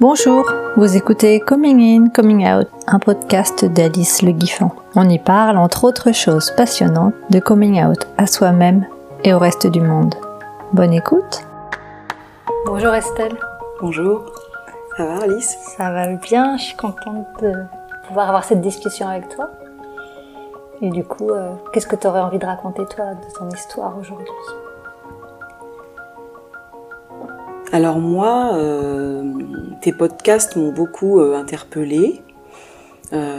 Bonjour, vous écoutez Coming In, Coming Out, un podcast d'Alice Le Guiffant. On y parle, entre autres choses passionnantes, de coming out à soi-même et au reste du monde. Bonne écoute Bonjour Estelle. Bonjour, ça va Alice? Ça va bien, je suis contente de pouvoir avoir cette discussion avec toi. Et du coup, euh, qu'est-ce que tu aurais envie de raconter toi de ton histoire aujourd'hui? Alors moi, euh, tes podcasts m'ont beaucoup euh, interpellée.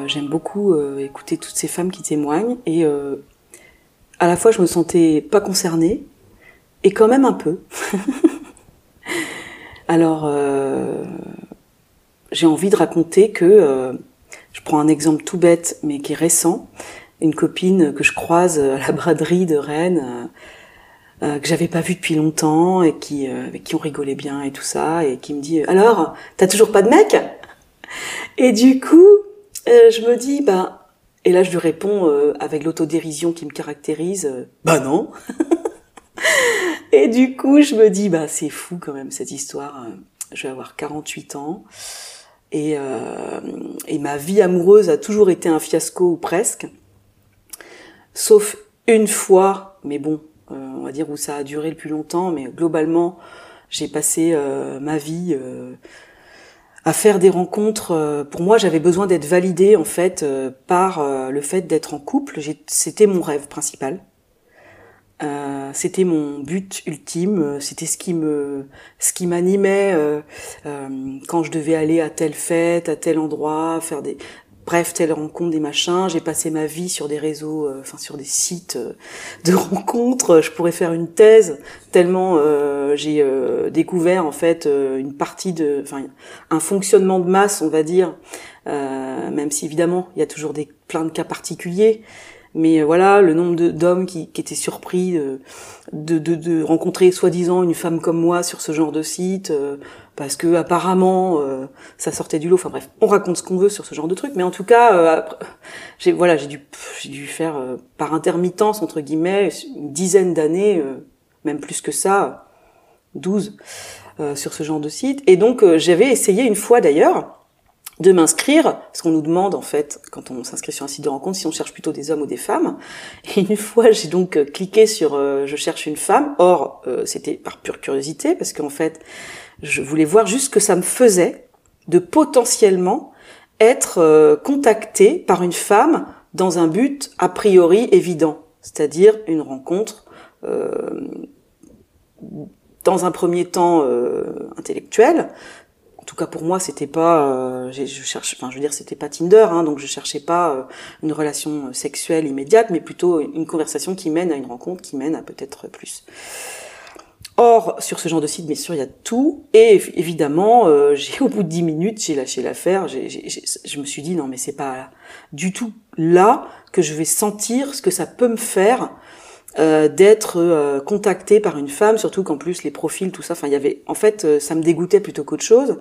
J'aime beaucoup écouter toutes ces femmes qui témoignent et à la fois je me sentais pas concernée et quand même un peu. Alors j'ai envie de raconter que je prends un exemple tout bête mais qui est récent. Une copine que je croise à la braderie de Rennes euh, que j'avais pas vu depuis longtemps et qui euh, avec qui on rigolait bien et tout ça et qui me dit alors t'as toujours pas de mec? Et du coup euh, je me dis bah et là je lui réponds avec l'autodérision qui me caractérise bah non et du coup je me dis bah c'est fou quand même cette histoire je vais avoir 48 ans et, et ma vie amoureuse a toujours été un fiasco ou presque sauf une fois mais bon euh, on va dire où ça a duré le plus longtemps, mais globalement, j'ai passé euh, ma vie euh, à faire des rencontres. pour moi, j'avais besoin d'être validée en fait par le fait d'être en couple. C'était mon rêve principal. C'était mon but ultime, c'était ce qui me, ce qui m'animait quand je devais aller à telle fête, à tel endroit, faire des, bref, telle rencontre, des machins. J'ai passé ma vie sur des réseaux, euh, enfin sur des sites euh, de rencontres. Je pourrais faire une thèse tellement euh, j'ai découvert en fait une partie de, enfin un fonctionnement de masse, on va dire. même si évidemment il y a toujours des plein de cas particuliers. Mais voilà, le nombre d'hommes qui, étaient surpris de, rencontrer soi-disant une femme comme moi sur ce genre de site, parce que apparemment euh, ça sortait du lot. Enfin bref, on raconte ce qu'on veut sur ce genre de truc, mais en tout cas, euh, j'ai voilà, j'ai dû j'ai dû faire euh, par intermittence entre guillemets une dizaine d'années, même plus que ça, 12 sur ce genre de site. Et donc j'avais essayé une fois d'ailleurs de m'inscrire, parce qu'on nous demande en fait, quand on s'inscrit sur un site de rencontre, si on cherche plutôt des hommes ou des femmes. Et une fois, j'ai donc cliqué sur je cherche une femme. Or, c'était par pure curiosité, parce qu'en fait, je voulais voir juste ce que ça me faisait de potentiellement être euh, contacté par une femme dans un but a priori évident, c'est-à-dire une rencontre euh, dans un premier temps euh, intellectuelle. En tout cas pour moi, c'était pas, euh, je cherche, enfin je veux dire, c'était pas Tinder, hein, donc je cherchais pas une relation sexuelle immédiate, mais plutôt une conversation qui mène à une rencontre, qui mène à peut-être plus. Or, sur ce genre de site, bien sûr, il y a tout. Et évidemment, euh, j'ai au bout de dix minutes, j'ai lâché l'affaire. Je me suis dit, non, mais c'est pas du tout là que je vais sentir ce que ça peut me faire euh, d'être euh, contacté par une femme, surtout qu'en plus les profils, tout ça, enfin il y avait, en fait, ça me dégoûtait plutôt qu'autre chose.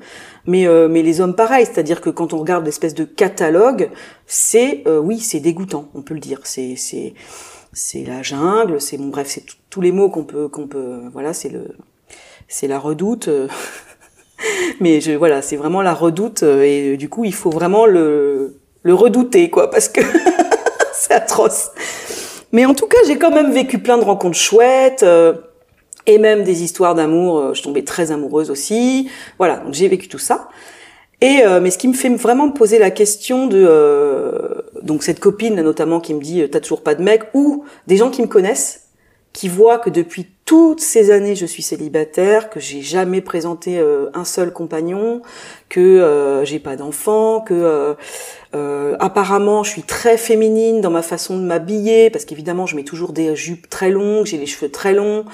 Mais mais les hommes pareil, c'est-à-dire que quand on regarde l'espèce de catalogue, c'est oui, c'est dégoûtant, on peut le dire. C'est c'est c'est la jungle, c'est bon bref, c'est tous les mots qu'on peut qu'on peut voilà, c'est le c'est la redoute. Euh. Mais je voilà, c'est vraiment la redoute euh, et du coup, il faut vraiment le le redouter quoi parce que c'est atroce. Mais en tout cas, j'ai quand même vécu plein de rencontres chouettes euh, et même des histoires d'amour, je tombais très amoureuse aussi. Voilà, donc j'ai vécu tout ça. Et mais ce qui me fait vraiment me poser la question de donc cette copine notamment qui me dit t'as toujours pas de mec ou des gens qui me connaissent qui voient que depuis toutes ces années je suis célibataire, que j'ai jamais présenté euh, un seul compagnon, que euh, j'ai pas d'enfant, que euh, apparemment je suis très féminine dans ma façon de m'habiller parce qu'évidemment je mets toujours des jupes très longues, j'ai les cheveux très longs.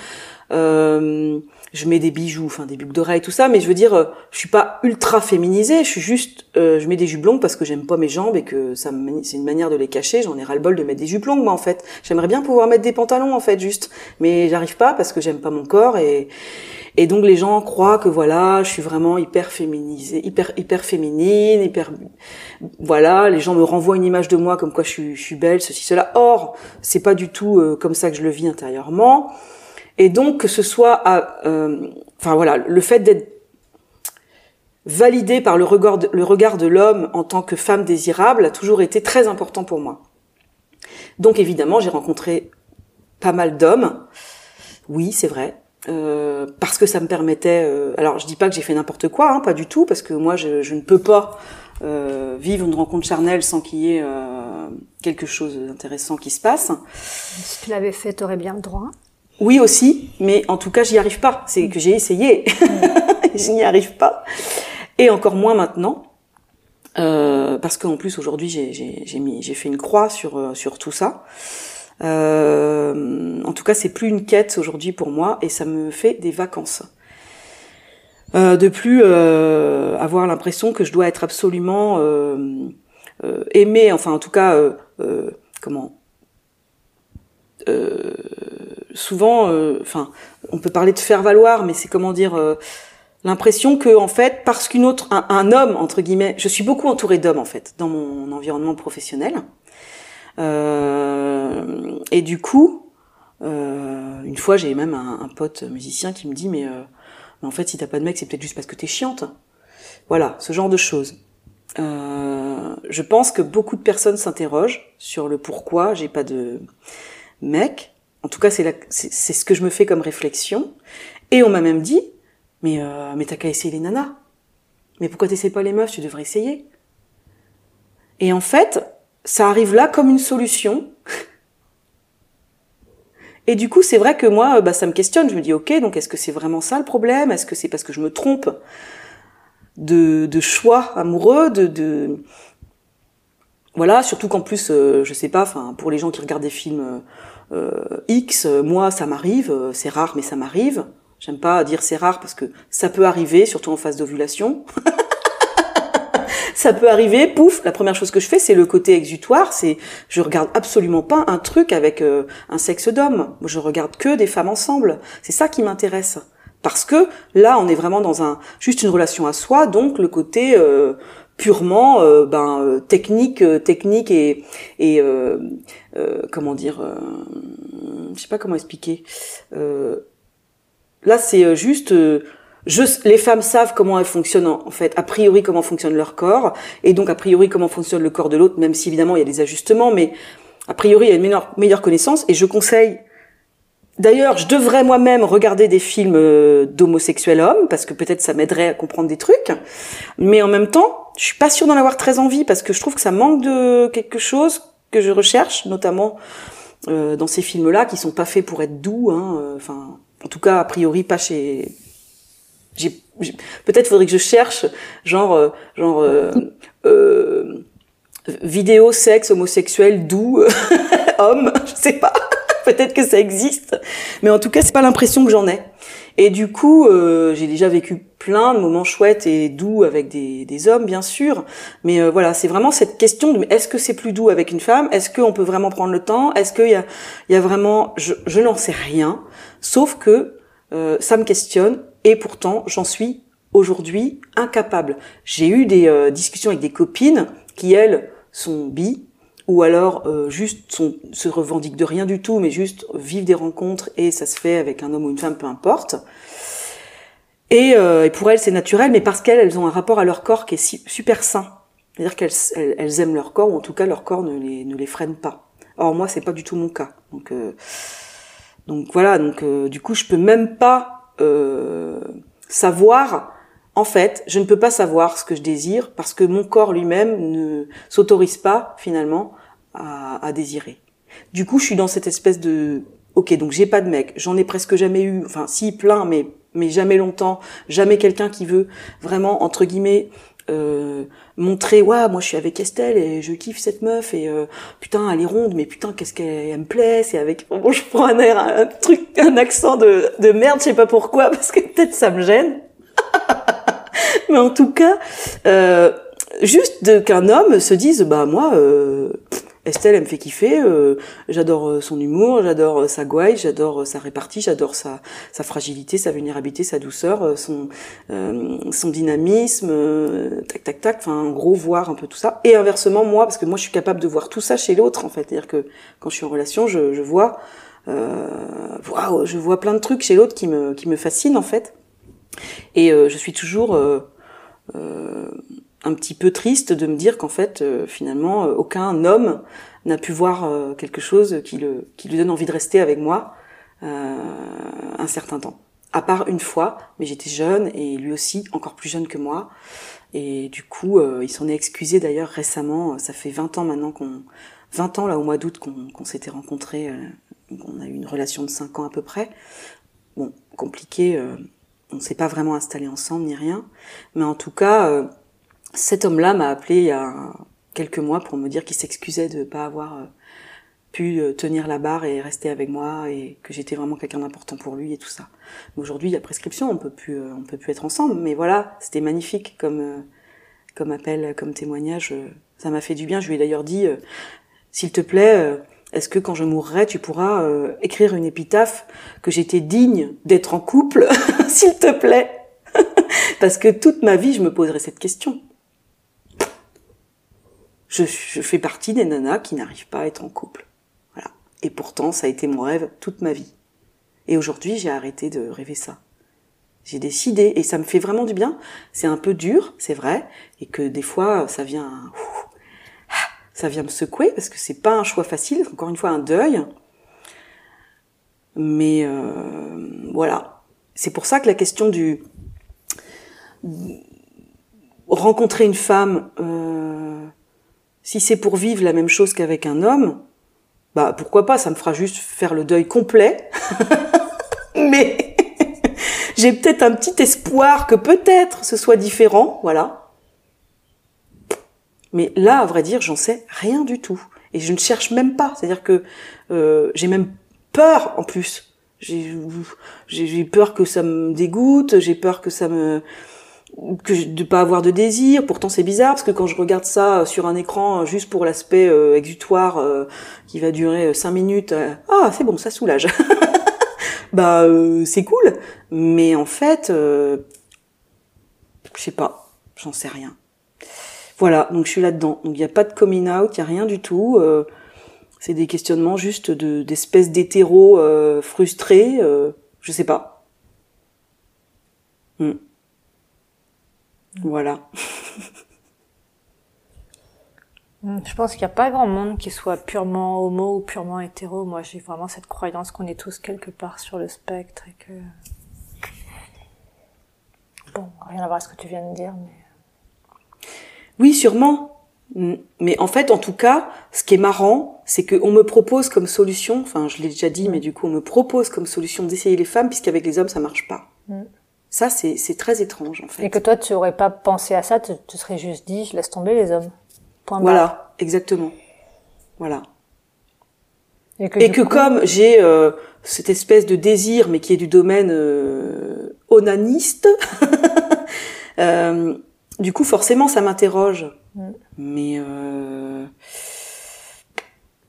Euh, je mets des bijoux, enfin des boucles d'oreilles, tout ça, mais je veux dire, euh, je suis pas ultra féminisée, je suis juste, euh, je mets des jupes longues parce que j'aime pas mes jambes et que ça c'est une manière de les cacher. J'en ai ras le bol de mettre des jupes longues, moi en fait. J'aimerais bien pouvoir mettre des pantalons en fait, juste, mais j'arrive pas parce que j'aime pas mon corps et et donc les gens croient que voilà, je suis vraiment hyper féminisée, hyper hyper féminine, hyper voilà, les gens me renvoient une image de moi comme quoi je suis, je suis belle, ceci cela. Or, c'est pas du tout euh, comme ça que je le vis intérieurement. Et donc que ce soit, à, euh, enfin voilà, le fait d'être validé par le regard de, l'homme en tant que femme désirable a toujours été très important pour moi. Donc évidemment, j'ai rencontré pas mal d'hommes. Oui, c'est vrai. Euh, parce que ça me permettait. Euh, alors, je dis pas que j'ai fait n'importe quoi, hein, pas du tout, parce que moi, je, je ne peux pas euh, vivre une rencontre charnelle sans qu'il y ait euh, quelque chose d'intéressant qui se passe. Si tu l'avais fait, tu aurais bien le droit. Oui aussi, mais en tout cas, j'y arrive pas. C'est que j'ai essayé, je n'y arrive pas. Et encore moins maintenant, euh, parce qu'en plus aujourd'hui, j'ai fait une croix sur euh, tout ça. Euh, en tout cas, c'est plus une quête aujourd'hui pour moi, et ça me fait des vacances. Euh, de plus avoir l'impression que je dois être absolument aimée, enfin en tout cas, comment souvent, enfin, on peut parler de faire valoir, mais c'est comment dire l'impression que en fait parce qu'une autre un, homme entre guillemets je suis beaucoup entourée d'hommes en fait dans mon environnement professionnel euh, et du coup euh, une fois j'ai même un, pote musicien qui me dit mais mais en fait, si t'as pas de mec, c'est peut-être juste parce que t'es chiante. Voilà, ce genre de choses. Euh, je pense que beaucoup de personnes s'interrogent sur le pourquoi j'ai pas de mec. En tout cas, c'est c'est ce que je me fais comme réflexion. Et on m'a même dit, mais euh, mais t'as qu'à essayer les nanas. Mais pourquoi t'essayes pas les meufs? Tu devrais essayer. Et en fait, ça arrive là comme une solution et du coup, c'est vrai que moi, bah, ça me questionne. Je me dis, ok, donc est-ce que c'est vraiment ça le problème? Est-ce que c'est parce que je me trompe de, de choix amoureux, de, de... voilà, surtout qu'en plus, euh, je sais pas, enfin, pour les gens qui regardent des films euh, X, moi, ça m'arrive, euh, c'est rare, mais ça m'arrive. J'aime pas dire c'est rare parce que ça peut arriver, surtout en phase d'ovulation. ça peut arriver, pouf, la première chose que je fais, c'est le côté exutoire, c'est je regarde absolument pas un truc avec euh, un sexe d'homme. Je regarde que des femmes ensemble. C'est ça qui m'intéresse. Parce que là, on est vraiment dans un juste une relation à soi, donc le côté euh, purement euh, ben technique technique et et comment dire je sais pas comment expliquer. Là c'est juste les femmes savent comment elles fonctionnent en, fait, a priori comment fonctionne leur corps, et donc a priori comment fonctionne le corps de l'autre, même si évidemment il y a des ajustements, mais a priori il y a une meilleure, meilleure connaissance, et je conseille, d'ailleurs je devrais moi-même regarder des films euh, d'homosexuels hommes, parce que peut-être ça m'aiderait à comprendre des trucs, mais en même temps, je suis pas sûre d'en avoir très envie, parce que je trouve que ça manque de quelque chose que je recherche, notamment euh, dans ces films-là, qui sont pas faits pour être doux, hein, euh, enfin, en tout cas a priori pas chez j'ai, peut-être faudrait que je cherche genre euh, genre euh, euh, vidéo sexe homosexuel doux homme, je sais pas. peut-être que ça existe, mais en tout cas c'est pas l'impression que j'en ai. Et du coup, euh, j'ai déjà vécu plein de moments chouettes et doux avec des, des hommes, bien sûr. Mais euh, voilà, c'est vraiment cette question de est-ce que c'est plus doux avec une femme? Est-ce qu'on peut vraiment prendre le temps? Est-ce qu'il y a, y a vraiment, je, je n'en sais rien. Sauf que euh, ça me questionne et pourtant j'en suis aujourd'hui incapable. J'ai eu des euh, discussions avec des copines qui elles sont bi ou alors euh, juste se revendiquent de rien du tout, mais juste vivent des rencontres et ça se fait avec un homme ou une femme, peu importe. Et, euh, et pour elles c'est naturel, mais parce qu'elles elles ont un rapport à leur corps qui est si, super sain. C'est-à-dire qu'elles elles, aiment leur corps ou en tout cas leur corps ne les, ne les freine pas. Or moi c'est pas du tout mon cas. Donc euh, donc voilà, donc du coup je peux même pas euh, savoir, en fait, je ne peux pas savoir ce que je désire parce que mon corps lui-même ne s'autorise pas finalement à, à, désirer. Du coup, je suis dans cette espèce de ok, donc j'ai pas de mec, j'en ai presque jamais eu, enfin si plein, mais mais jamais longtemps, jamais quelqu'un qui veut vraiment entre guillemets euh, montrer ouais moi je suis avec Estelle et je kiffe cette meuf et euh, putain elle est ronde mais putain qu'est-ce qu'elle me plaît c'est avec bon je prends un air un truc un accent de de merde je sais pas pourquoi parce que peut-être ça me gêne. Mais en tout cas euh, juste qu'un homme se dise bah moi euh, Estelle, elle me fait kiffer. Euh, j'adore euh, son humour, j'adore euh, sa gouaille, j'adore sa répartie, j'adore sa, sa fragilité, sa vulnérabilité, sa douceur, son, son dynamisme, tac tac tac. Enfin, en gros, voir un peu tout ça. Et inversement, moi, parce que moi, je suis capable de voir tout ça chez l'autre, en fait. C'est-à-dire que quand je suis en relation, je, je vois, waouh, je vois plein de trucs chez l'autre qui me, qui me fascinent, en fait. Et je suis toujours un petit peu triste de me dire qu'en fait, euh, finalement, euh, aucun homme n'a pu voir euh, quelque chose qui, le, qui lui donne envie de rester avec moi un certain temps. À part une fois, mais j'étais jeune et lui aussi encore plus jeune que moi. Et du coup, il s'en est excusé d'ailleurs récemment. Ça fait 20 ans maintenant qu'on, 20 ans là au mois d'août qu'on s'était rencontrés. on a eu une relation de 5 ans à peu près. Bon, compliqué. on s'est pas vraiment installé ensemble ni rien. Mais en tout cas cet homme-là m'a appelé il y a quelques mois pour me dire qu'il s'excusait de ne pas avoir euh, pu euh, tenir la barre et rester avec moi et que j'étais vraiment quelqu'un d'important pour lui et tout ça. Aujourd'hui, il y a prescription, on peut plus, euh, on peut plus être ensemble, mais voilà, c'était magnifique comme, comme appel, comme témoignage. Ça m'a fait du bien. Je lui ai d'ailleurs dit, s'il te plaît, est-ce que quand je mourrai, tu pourras écrire une épitaphe que j'étais digne d'être en couple, s'il te plaît, parce que toute ma vie, je me poserai cette question je, fais partie des nanas qui n'arrivent pas à être en couple. Voilà. Et pourtant, ça a été mon rêve toute ma vie. Et aujourd'hui, j'ai arrêté de rêver ça. J'ai décidé, et ça me fait vraiment du bien. C'est un peu dur, c'est vrai, et que des fois, ça vient, ça vient me secouer parce que c'est pas un choix facile. Encore une fois, un deuil. Mais euh, voilà, c'est pour ça que la question du rencontrer une femme. Euh, si c'est pour vivre la même chose qu'avec un homme, bah pourquoi pas, ça me fera juste faire le deuil complet. Mais j'ai peut-être un petit espoir que peut-être ce soit différent, voilà. Mais là, à vrai dire, j'en sais rien du tout. Et je ne cherche même pas. C'est-à-dire que euh, j'ai même peur en plus. J'ai peur que ça me dégoûte, j'ai peur que ça me que de pas avoir de désir. Pourtant c'est bizarre parce que quand je regarde ça sur un écran juste pour l'aspect euh, exutoire euh, qui va durer euh, cinq minutes, ah c'est bon ça soulage. bah c'est cool, mais en fait je sais pas, j'en sais rien. Voilà, donc je suis là-dedans. Donc il n'y a pas de coming out, il y a rien du tout. c'est des questionnements juste de d'espèces d'hétéros frustrés, je sais pas. Hmm. Voilà. Hmm, je pense qu'il n'y a pas grand monde qui soit purement homo ou purement hétéro. Moi, j'ai vraiment cette croyance qu'on est tous quelque part sur le spectre et que. Bon, rien à voir avec ce que tu viens de dire, mais. Oui, sûrement. Hmm, mais en fait, en tout cas, ce qui est marrant, c'est qu'on me propose comme solution, enfin, je l'ai déjà dit, mais du coup, on me propose comme solution d'essayer les femmes, puisqu'avec les hommes, ça marche pas. Hmm. Ça, c'est très étrange, en fait. Et que toi, tu aurais pas pensé à ça, tu te serais juste dit, je laisse tomber les hommes. Point voilà, exactement. Voilà. Et que, comme j'ai euh, cette espèce de désir, mais qui est du domaine euh, onaniste, euh, du coup, forcément, ça m'interroge. Mm. Mais euh,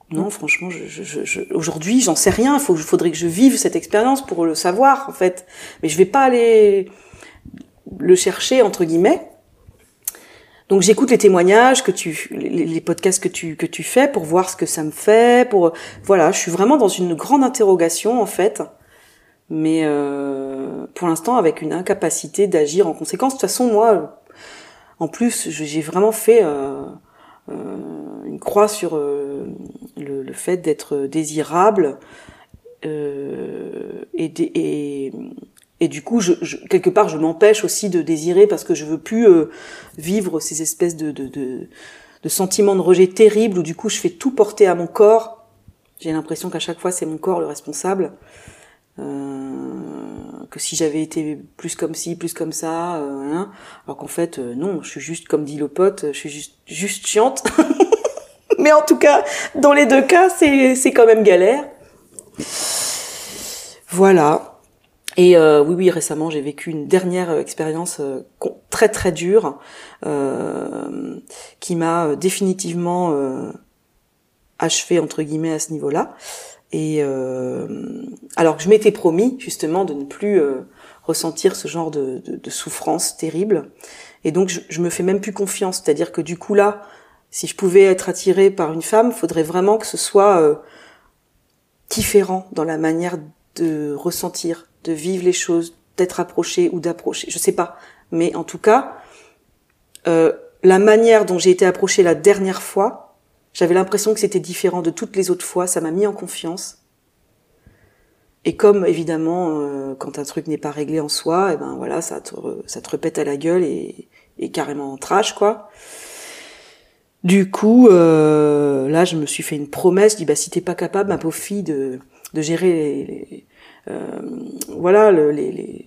non, franchement, je, je, je, aujourd'hui, j'en sais rien. Il faudrait que je vive cette expérience pour le savoir, en fait. Mais je vais pas aller le chercher entre guillemets. Donc j'écoute les témoignages que tu, les, podcasts que tu fais pour voir ce que ça me fait. Pour voilà, je suis vraiment dans une grande interrogation en fait, mais euh, pour l'instant avec une incapacité d'agir en conséquence. De toute façon, moi, en plus, j'ai vraiment fait euh, euh, une croix sur le, le, fait d'être désirable euh, et, et, et, du coup, je, je, quelque part, je m'empêche aussi de désirer parce que je veux plus vivre ces espèces de, de, de, de sentiments de rejet terribles où du coup, je fais tout porter à mon corps. J'ai l'impression qu'à chaque fois, c'est mon corps le responsable. Euh, que si j'avais été plus comme ci, plus comme ça, hein, alors qu'en fait non, je suis juste comme dit le pote, je suis juste juste chiante. Mais en tout cas, dans les deux cas, c'est quand même galère. Voilà. Et euh, oui, oui, récemment, j'ai vécu une dernière euh, expérience euh, très très dure qui m'a définitivement euh, achevé entre guillemets à ce niveau-là. Et alors que je m'étais promis justement de ne plus ressentir ce genre de, souffrance terrible. Et donc, je, je me fais même plus confiance. C'est-à-dire que du coup là, si je pouvais être attirée par une femme, faudrait vraiment que ce soit différent dans la manière de ressentir, de vivre les choses, d'être approché ou d'approcher, je sais pas. Mais en tout cas, euh, la manière dont j'ai été approchée la dernière fois, j'avais l'impression que c'était différent de toutes les autres fois. Ça m'a mis en confiance. Et comme évidemment, euh, quand un truc n'est pas réglé en soi, eh ben voilà, ça te, ça te repète à la gueule et, et carrément en trash quoi. Du coup, euh, là, je me suis fait une promesse. Je dis bah si t'es pas capable, ma pauvre fille, de, de gérer les, euh, voilà, le, les, les,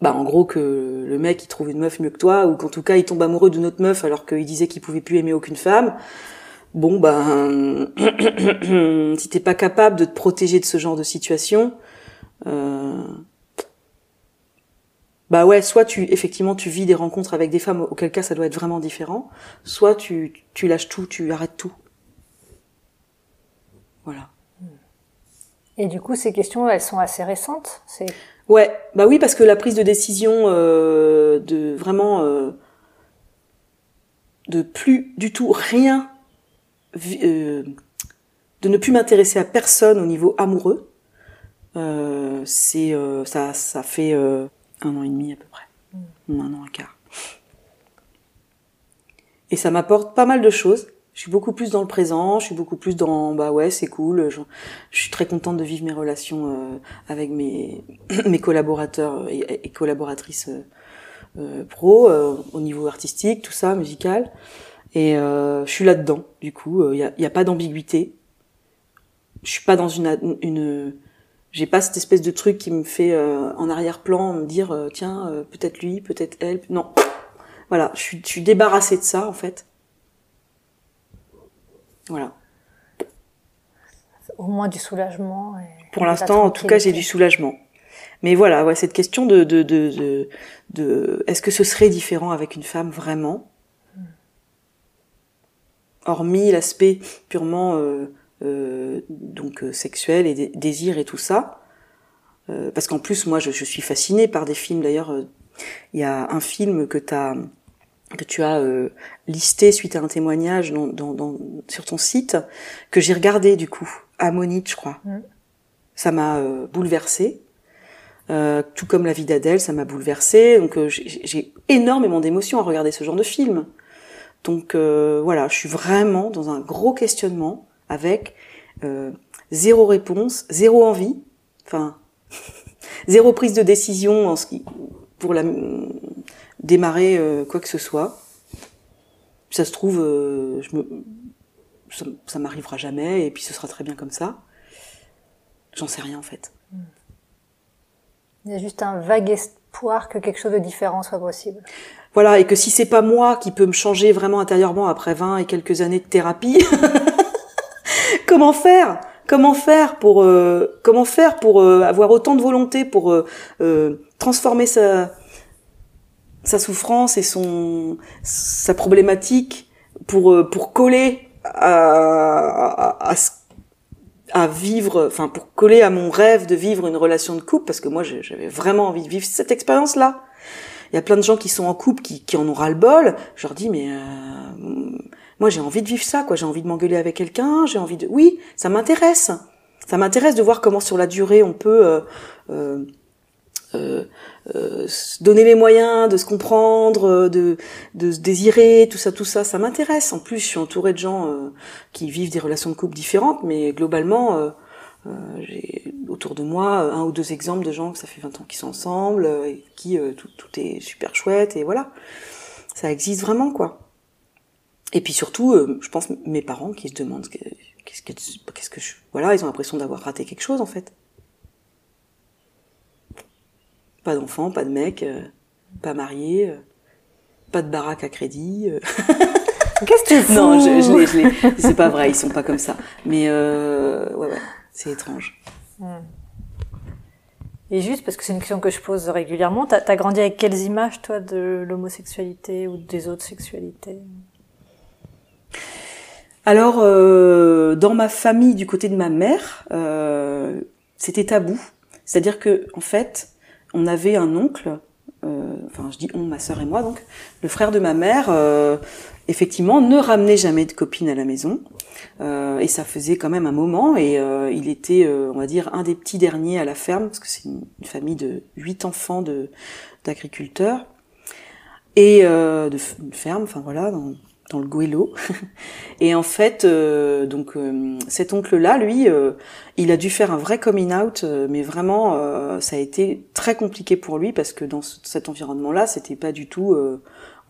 bah en gros que le mec il trouve une meuf mieux que toi ou qu'en tout cas il tombe amoureux d'une autre meuf alors qu'il disait qu'il pouvait plus aimer aucune femme. Bon ben si t'es pas capable de te protéger de ce genre de situation, euh, bah ouais, soit tu effectivement tu vis des rencontres avec des femmes auquel cas ça doit être vraiment différent, soit tu tu lâches tout, tu arrêtes tout. Voilà. Et du coup, ces questions, elles sont assez récentes. C'est ouais, bah oui, parce que la prise de décision euh, de vraiment euh, de plus du tout rien, euh, de ne plus m'intéresser à personne au niveau amoureux, euh, c'est euh, ça, ça fait un an et demi à peu près, mm. un an et quart. Et ça m'apporte pas mal de choses je suis beaucoup plus dans le présent, je suis beaucoup plus dans bah ouais c'est cool, je, je, suis très contente de vivre mes relations euh, avec mes mes collaborateurs et, collaboratrices euh, euh pro euh, au niveau artistique, tout ça, musical. Et je suis là-dedans. Du coup, il y a, y, a, pas d'ambiguïté. Je suis pas dans une une j'ai pas cette espèce de truc qui me fait en arrière-plan me dire tiens peut-être lui, peut-être elle. Non, voilà, je suis, je suis débarrassée de ça en fait voilà. Au moins du soulagement. Pour l'instant, en tout cas, j'ai du soulagement. Mais voilà, ouais, cette question de, de, de, de, est-ce que ce serait différent avec une femme vraiment? Hormis l'aspect purement euh, euh, donc euh, sexuel et désir et tout ça. parce qu'en plus, moi, je, je, suis fascinée par des films. D'ailleurs, il y a un film que tu as que tu as euh, listé suite à un témoignage dans, dans, sur ton site, que j'ai regardé du coup, à Monite, je crois. Mm. Ça m'a euh, bouleversée. Euh, tout comme la vie d'Adèle, ça m'a bouleversée. Donc euh, j'ai énormément d'émotions à regarder ce genre de film. Donc voilà, je suis vraiment dans un gros questionnement avec zéro réponse, zéro envie, enfin zéro prise de décision en ce qui, pour la démarrer euh, quoi que ce soit. Ça se trouve, euh, je me, ça, ça m'arrivera jamais et puis ce sera très bien comme ça. J'en sais rien en fait. Il y a juste un vague espoir que quelque chose de différent soit possible. Voilà, et que si c'est pas moi qui peux me changer vraiment intérieurement après 20 et quelques années de thérapie, comment faire? Comment faire pour euh, comment faire pour euh, avoir autant de volonté pour euh, transformer sa sa souffrance et son sa problématique pour euh, pour coller à, à, à, vivre enfin pour coller à mon rêve de vivre une relation de couple? Parce que moi j'avais vraiment envie de vivre cette expérience là il y a plein de gens qui sont en couple qui, qui en ont ras le bol je leur dis mais euh, moi j'ai envie de vivre ça quoi j'ai envie de m'engueuler avec quelqu'un j'ai envie de oui ça m'intéresse ça m'intéresse de voir comment sur la durée on peut euh, euh, euh, euh, donner les moyens de se comprendre, euh, de, de se désirer, tout ça, tout ça, ça m'intéresse. En plus, je suis entourée de gens euh, qui vivent des relations de couple différentes, mais globalement, j'ai autour de moi un ou deux exemples de gens que ça fait 20 ans qu'ils sont ensemble, et qui tout, tout, est super chouette, et voilà. Ça existe vraiment, quoi. Et puis surtout, je pense mes parents qui se demandent qu'est-ce que, qu'est-ce que je... Voilà, ils ont l'impression d'avoir raté quelque chose, en fait. pas d'enfant, pas de mec, pas marié, pas de baraque à crédit. Qu'est-ce que tu fous Non, je, je l'ai, je l'ai. C'est pas vrai, ils sont pas comme ça. Mais ouais, ouais, c'est étrange. Hmm. Et juste parce que c'est une question que je pose régulièrement, t'as as grandi avec quelles images toi de l'homosexualité ou des autres sexualités? Alors, euh, dans ma famille, du côté de ma mère, euh, c'était tabou. C'est-à-dire que, en fait, on avait un oncle, euh, enfin, je dis on, ma sœur et moi, donc, le frère de ma mère, effectivement, ne ramenait jamais de copine à la maison. Et ça faisait quand même un moment. Et il était, on va dire, un des petits derniers à la ferme, parce que c'est une, famille de huit enfants d'agriculteurs et de, ferme. Enfin voilà, dans le Goëlo. et en fait, donc cet oncle-là, lui, il a dûu faire un vrai coming out, mais vraiment, ça a été très compliqué pour lui parce que dans cet environnement-là, c'était pas du tout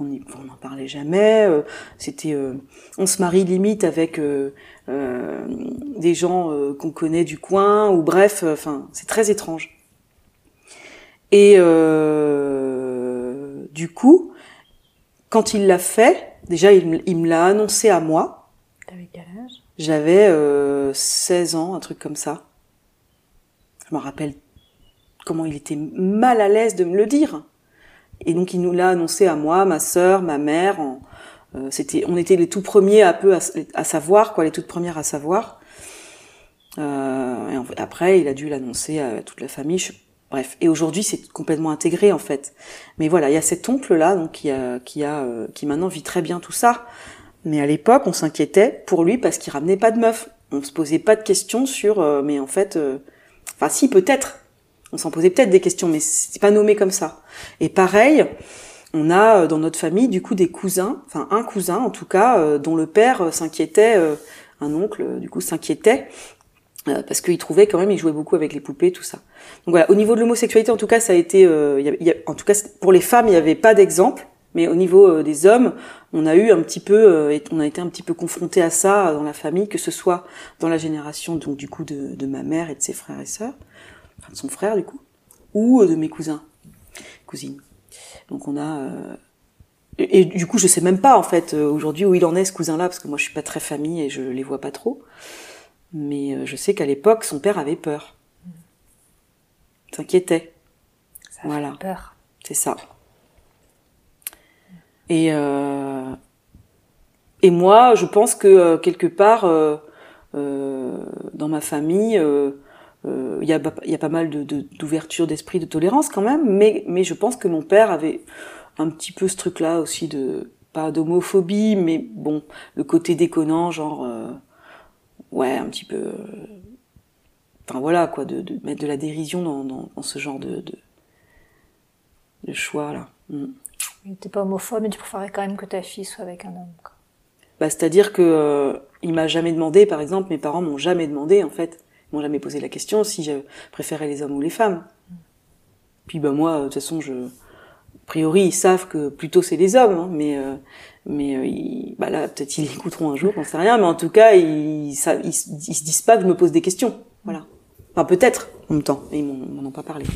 on n'en parlait jamais. Euh, c'était, euh, on se marie limite avec euh, des gens qu'on connaît du coin ou bref, enfin c'est très étrange. Et du coup, quand il l'a fait, déjà il, me l'a annoncé à moi. T'avais quel âge? J'avais 16 ans, un truc comme ça. Je me rappelle comment il était mal à l'aise de me le dire. Et donc il nous l'a annoncé à moi, ma sœur, ma mère. Euh, c'était, on était les tout premiers à peu à, savoir, quoi, les toutes premières à savoir. Euh, et après, il a dû l'annoncer à toute la famille. Bref. Et aujourd'hui, c'est complètement intégré en fait. Mais voilà, il y a cet oncle là, donc qui a, qui a, euh, qui maintenant vit très bien tout ça. Mais à l'époque, on s'inquiétait pour lui parce qu'il ramenait pas de meufs. On se posait pas de questions sur, euh, mais en fait, euh, enfin si peut-être, on s'en posait peut-être des questions, mais c'est pas nommé comme ça. Et pareil, on a euh, dans notre famille du coup des cousins, enfin un cousin en tout cas, dont le père s'inquiétait, un oncle du coup s'inquiétait parce qu'il trouvait quand même, il jouait beaucoup avec les poupées, tout ça. Donc voilà, au niveau de l'homosexualité, en tout cas, ça a été, en tout cas pour les femmes, il n'y avait pas d'exemple, mais au niveau des hommes, on a eu un petit peu, on a été un petit peu confronté à ça dans la famille, que ce soit dans la génération donc du coup de, ma mère et de ses frères et sœurs, enfin de son frère du coup, ou de mes cousins cousine. Donc on a euh, et, du coup je sais même pas en fait euh, aujourd'hui où il en est ce cousin-là parce que moi je suis pas très famille et je les vois pas trop. Mais euh, je sais qu'à l'époque son père avait peur, s'inquiétait. voilà. Peur. C'est ça. Et et moi je pense que quelque part dans ma famille euh, il y, a, y a pas mal d'ouverture de, d'esprit, de tolérance quand même, mais, mais je pense que mon père avait un petit peu ce truc-là aussi de pas d'homophobie, mais bon, le côté déconnant, genre euh, ouais, un petit peu, euh, enfin voilà quoi, de, de, mettre de la dérision dans, dans, dans ce genre de, de, choix là. Mm. T'es pas homophobe, mais tu préférais quand même que ta fille soit avec un homme. Quoi. Bah, c'est-à-dire que il m'a jamais demandé, par exemple, mes parents m'ont jamais demandé en fait m'ont jamais posé la question si je préférais les hommes ou les femmes. Puis ben moi, de toute façon, je, priori, ils savent que plutôt c'est les hommes, hein, mais euh, mais euh, bah là, peut-être ils écouteront un jour, on sait rien, mais en tout cas, ils, ça, ils, se disent pas que je me pose des questions, voilà. Enfin peut-être en même temps, mais ils m'en ont pas parlé.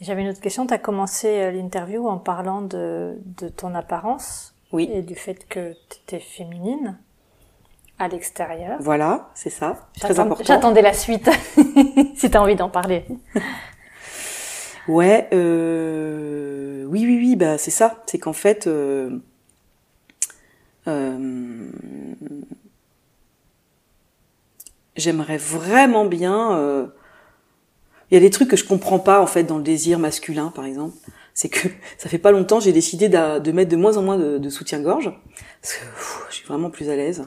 J'avais une autre question. Tu as commencé euh, l'interview en parlant de, de ton apparence oui. et du fait que tu étais féminine à l'extérieur. Voilà, c'est ça. Très important. J'attendais la suite, si tu as envie d'en parler. ouais, euh, oui, oui, oui, bah c'est ça. C'est qu'en fait, euh, euh, j'aimerais vraiment bien. Euh, il y a des trucs que je comprends pas en fait dans le désir masculin, par exemple. C'est que ça fait pas longtemps, j'ai décidé de mettre de moins en moins de, soutien-gorge parce que je suis vraiment plus à l'aise.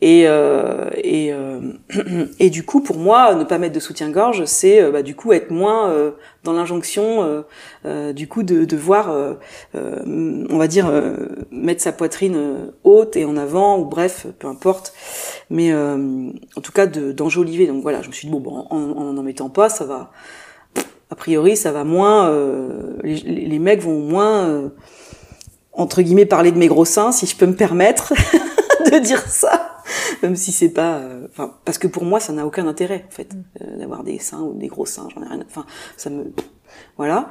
Et, euh, et, euh, et du coup, pour moi, ne pas mettre de soutien-gorge, c'est euh, bah, du coup être moins euh, dans l'injonction, euh, du coup, de, de voir, on va dire, mettre sa poitrine haute et en avant, ou bref, peu importe. Mais en tout cas, d'enjoliver. Donc voilà, je me suis dit, bon, bon en n'en mettant pas, ça va... A priori, ça va moins... Les, les, mecs vont moins, entre guillemets, parler de mes gros seins, si je peux me permettre de dire ça. même si c'est pas, euh, enfin, parce que pour moi, ça n'a aucun intérêt en fait, euh, d'avoir des seins ou des gros seins. J'en ai rien. Enfin, ça me, voilà.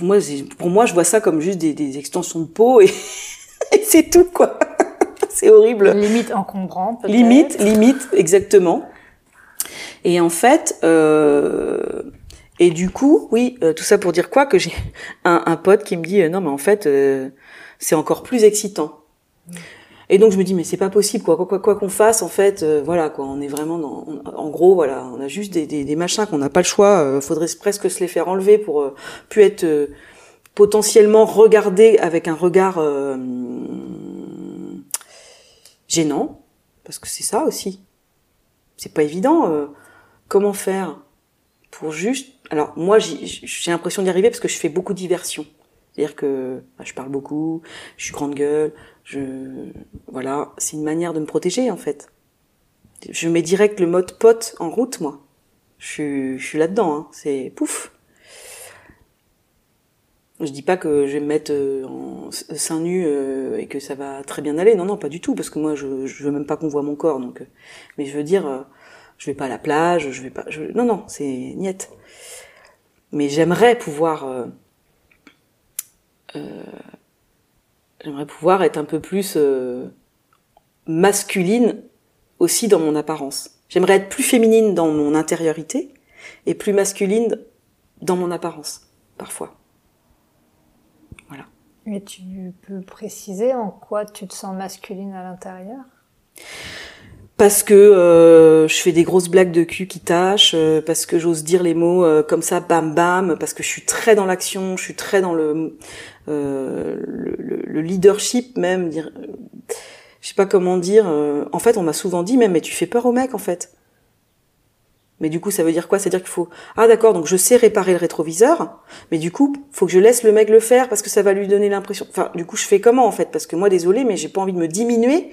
moi, pour moi, je vois ça comme juste des, des extensions de peau et, et c'est tout quoi. c'est horrible. Limite encombrant. Limite, limite, exactement. Et en fait, euh, et du coup, oui, euh, tout ça pour dire quoi Que j'ai un, un, pote qui me dit euh, non, mais en fait, euh, c'est encore plus excitant. Et donc je me dis mais c'est pas possible quoi. Quoi qu'on fasse en fait voilà quoi. On est vraiment dans en gros voilà on a juste des, des, des machins qu'on n'a pas le choix faudrait presque se les faire enlever pour plus être potentiellement regardé avec un regard gênant. Parce que c'est ça aussi. C'est pas évident comment faire pour juste alors moi j'ai l'impression d'y arriver parce que je fais beaucoup de. C'est-à-dire que bah, je parle beaucoup, je suis grande gueule, je voilà, c'est une manière de me protéger en fait. Je mets direct le mode pote en route moi. Je suis, je suis là-dedans, hein. c'est pouf. Je dis pas que je vais me mettre euh, en seins nus euh, et que ça va très bien aller. Non, non, pas du tout, parce que moi, je, je veux même pas qu'on voit mon corps. Donc, euh, mais je veux dire, je vais pas à la plage, je vais pas. Je... Non, non, c'est niette mais j'aimerais pouvoir euh, euh, j'aimerais pouvoir être un peu plus euh, masculine aussi dans mon apparence. J'aimerais être plus féminine dans mon intériorité et plus masculine dans mon apparence parfois. Voilà. Mais tu peux préciser en quoi tu te sens masculine à l'intérieur? Parce que euh, je fais des grosses blagues de cul qui tâchent, euh, parce que j'ose dire les mots euh, comme ça, bam bam, parce que je suis très dans l'action, je suis très dans le, le, le, leadership même. Dire, je sais pas comment dire. en fait, on m'a souvent dit mais tu fais peur aux mecs en fait. Mais du coup, ça veut dire quoi? C'est-à-dire qu'il faut ah d'accord, donc je sais réparer le rétroviseur, mais du coup, faut que je laisse le mec le faire parce que ça va lui donner l'impression. Enfin, du coup, je fais comment en fait? Parce que moi, désolé, mais j'ai pas envie de me diminuer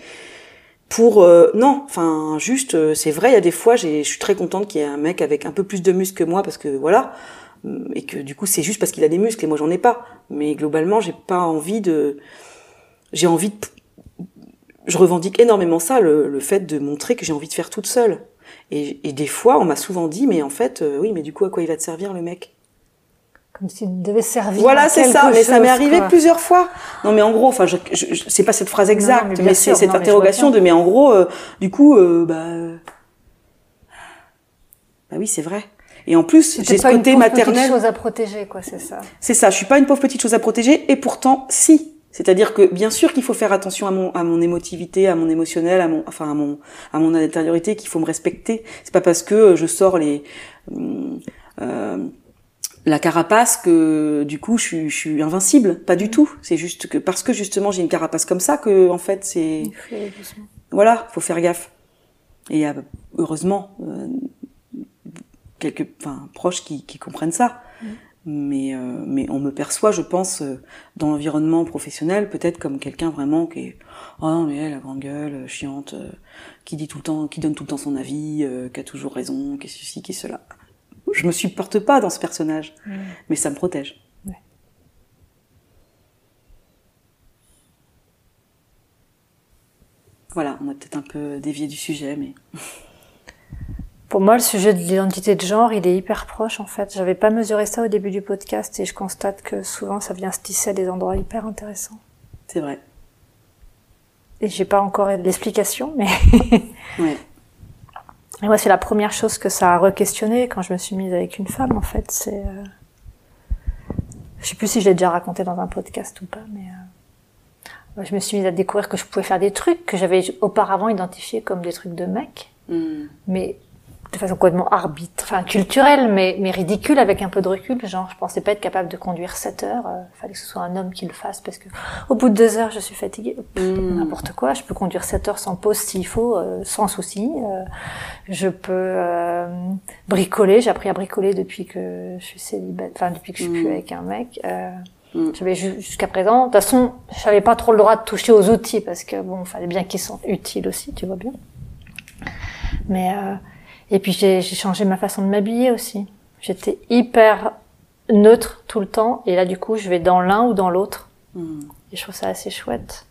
pour euh, non enfin juste euh, c'est vrai il y a des fois je suis très contente qu'il y ait un mec avec un peu plus de muscles que moi parce que voilà et que du coup c'est juste parce qu'il a des muscles et moi j'en ai pas. Mais globalement j'ai pas envie de j'ai envie de je revendique énormément ça le, le fait de montrer que j'ai envie de faire toute seule. Et, et des fois on m'a souvent dit mais en fait euh, oui mais du coup à quoi il va te servir le mec? Comme s'il devait servir. Voilà, c'est ça. Mais ça m'est arrivé plusieurs fois. Non, mais en gros, enfin, je, je, c'est pas cette phrase exacte, mais, c'est cette interrogation de, mais en gros, euh, du coup, euh, bah, bah oui, c'est vrai. Et en plus, j'ai ce côté maternel. C'est une chose à protéger, quoi, c'est ça. C'est ça. Je suis pas une pauvre petite chose à protéger, et pourtant, si. C'est-à-dire que bien sûr qu'il faut faire attention à mon à mon émotivité, à mon émotionnel, à mon enfin à mon à mon intériorité, qu'il faut me respecter. C'est pas parce que je sors les euh, la carapace que du coup je suis, je suis invincible, pas du tout. C'est juste que parce que justement j'ai une carapace comme ça que en fait c'est voilà, faut faire gaffe. Et il y a heureusement euh, quelques enfin proches qui, qui comprennent ça. Mm. Mais euh, mais on me perçoit, je pense, euh, dans l'environnement professionnel peut-être comme quelqu'un vraiment qui est oh non mais elle la grande gueule, chiante, qui dit tout le temps, qui donne tout le temps son avis, qui a toujours raison, qui est ceci, qui est cela je me supporte pas dans ce personnage, mm. mais ça me protège. Voilà, on a peut-être un peu dévié du sujet, mais. Pour moi, le sujet de l'identité de genre, il est hyper proche en fait. J'avais pas mesuré ça au début du podcast et je constate que souvent ça vient se tisser à des endroits hyper intéressants. C'est vrai. Et j'ai pas encore l'explication, mais. ouais. Et moi, c'est la première chose que ça a re-questionné quand je me suis mise avec une femme, en fait. C'est, euh... je sais plus si je l'ai déjà raconté dans un podcast ou pas, mais euh... je me suis mise à découvrir que je pouvais faire des trucs que j'avais auparavant identifiés comme des trucs de mec, mm. mais de façon complètement arbitre, enfin culturelle, mais, mais ridicule avec un peu de recul. Genre, je pensais pas être capable de conduire 7 heures. Euh, fallait que ce soit un homme qui le fasse parce que au bout de deux heures, je suis fatiguée. Mm. N'importe quoi. Je peux conduire 7 heures sans pause s'il faut, euh, sans souci. Euh, je peux bricoler. J'ai appris à bricoler depuis que je suis célibataire, enfin depuis que je suis plus mm. avec un mec. Mm. J'avais jusqu'à présent, de toute façon, j'avais pas trop le droit de toucher aux outils parce que bon, fallait bien qu'ils sont utiles aussi, tu vois bien. Mais et puis j'ai changé ma façon de m'habiller aussi. J'étais hyper neutre tout le temps, et là du coup je vais dans l'un ou dans l'autre. Hmm. Et je trouve ça assez chouette.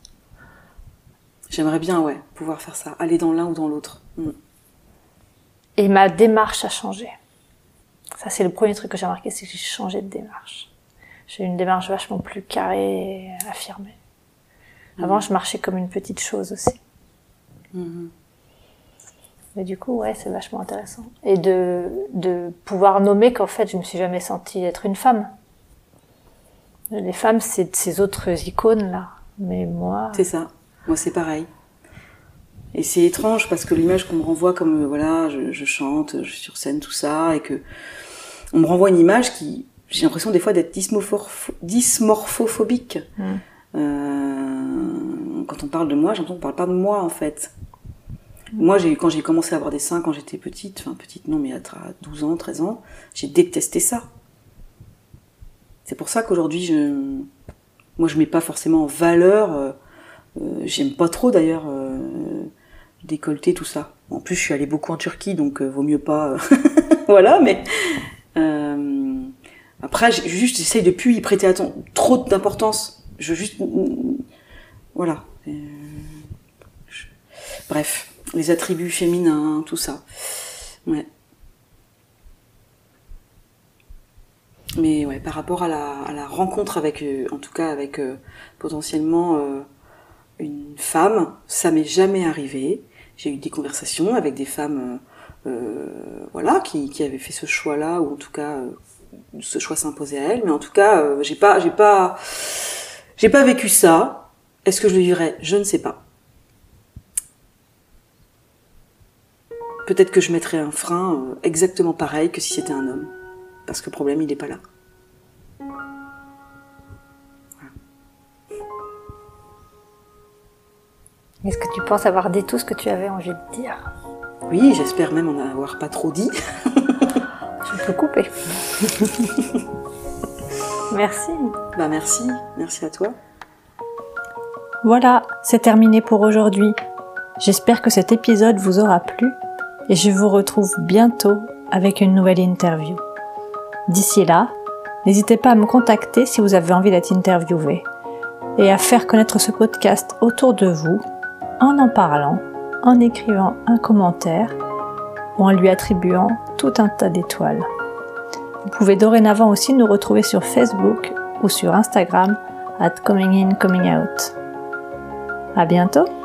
J'aimerais bien, ouais, pouvoir faire ça, aller dans l'un ou dans l'autre. Mm. Et ma démarche a changé. Ça, c'est le premier truc que j'ai remarqué, c'est que j'ai changé de démarche. J'ai une démarche vachement plus carrée et affirmée. Avant, je marchais comme une petite chose aussi. Mais du coup, ouais, c'est vachement intéressant. Et de, de pouvoir nommer qu'en fait, je me suis jamais sentie être une femme. Les femmes, c'est ces autres icônes-là. Mais moi... C'est ça. Moi, c'est pareil. Et c'est étrange parce que l'image qu'on me renvoie comme, euh, voilà, je, je, chante, je suis sur scène, tout ça, et que on me renvoie une image qui, j'ai l'impression des fois d'être dysmorphophobique. Mm. Euh, quand on parle de moi, j'ai l'impression qu'on parle pas de moi, en fait. Moi, quand j'ai commencé à avoir des seins quand j'étais petite, enfin petite non, mais à 12 ans, 13 ans, j'ai détesté ça. C'est pour ça qu'aujourd'hui, je, moi, je mets pas forcément en valeur, euh, euh, j'aime pas trop d'ailleurs, euh, décolleté, tout ça. En plus, je suis allée beaucoup en Turquie, donc euh, vaut mieux pas, voilà, mais, après, juste, j'essaye de plus y prêter trop d'importance. Je juste, voilà. Bref, les attributs féminins, tout ça. Ouais. Mais ouais, par rapport à la, rencontre avec, euh, en tout cas avec euh, potentiellement euh, une femme, ça m'est jamais arrivé. J'ai eu des conversations avec des femmes, voilà, qui, qui avaient fait ce choix-là, ou en tout cas ce choix s'imposait à elles. Mais en tout cas, j'ai pas, j'ai pas, j'ai pas vécu ça. Est-ce que je le vivrai? Je ne sais pas. Peut-être que je mettrais un frein euh, exactement pareil que si c'était un homme. Parce que le problème, il n'est pas là. Est-ce que tu penses avoir dit tout ce que tu avais envie de dire? Oui, j'espère même en avoir pas trop dit. Je peux couper. Merci. Bah merci, merci à toi. Voilà, c'est terminé pour aujourd'hui. J'espère que cet épisode vous aura plu et je vous retrouve bientôt avec une nouvelle interview. D'ici là, n'hésitez pas à me contacter si vous avez envie d'être interviewé et à faire connaître ce podcast autour de vous en en parlant, en écrivant un commentaire ou en lui attribuant tout un tas d'étoiles. Vous pouvez dorénavant aussi nous retrouver sur Facebook ou sur Instagram at coming in coming out. À bientôt!